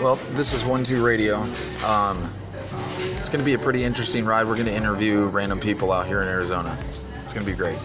Well, this is One Two Radio. Um, it's going to be a pretty interesting ride. We're going to interview random people out here in Arizona. It's going to be great.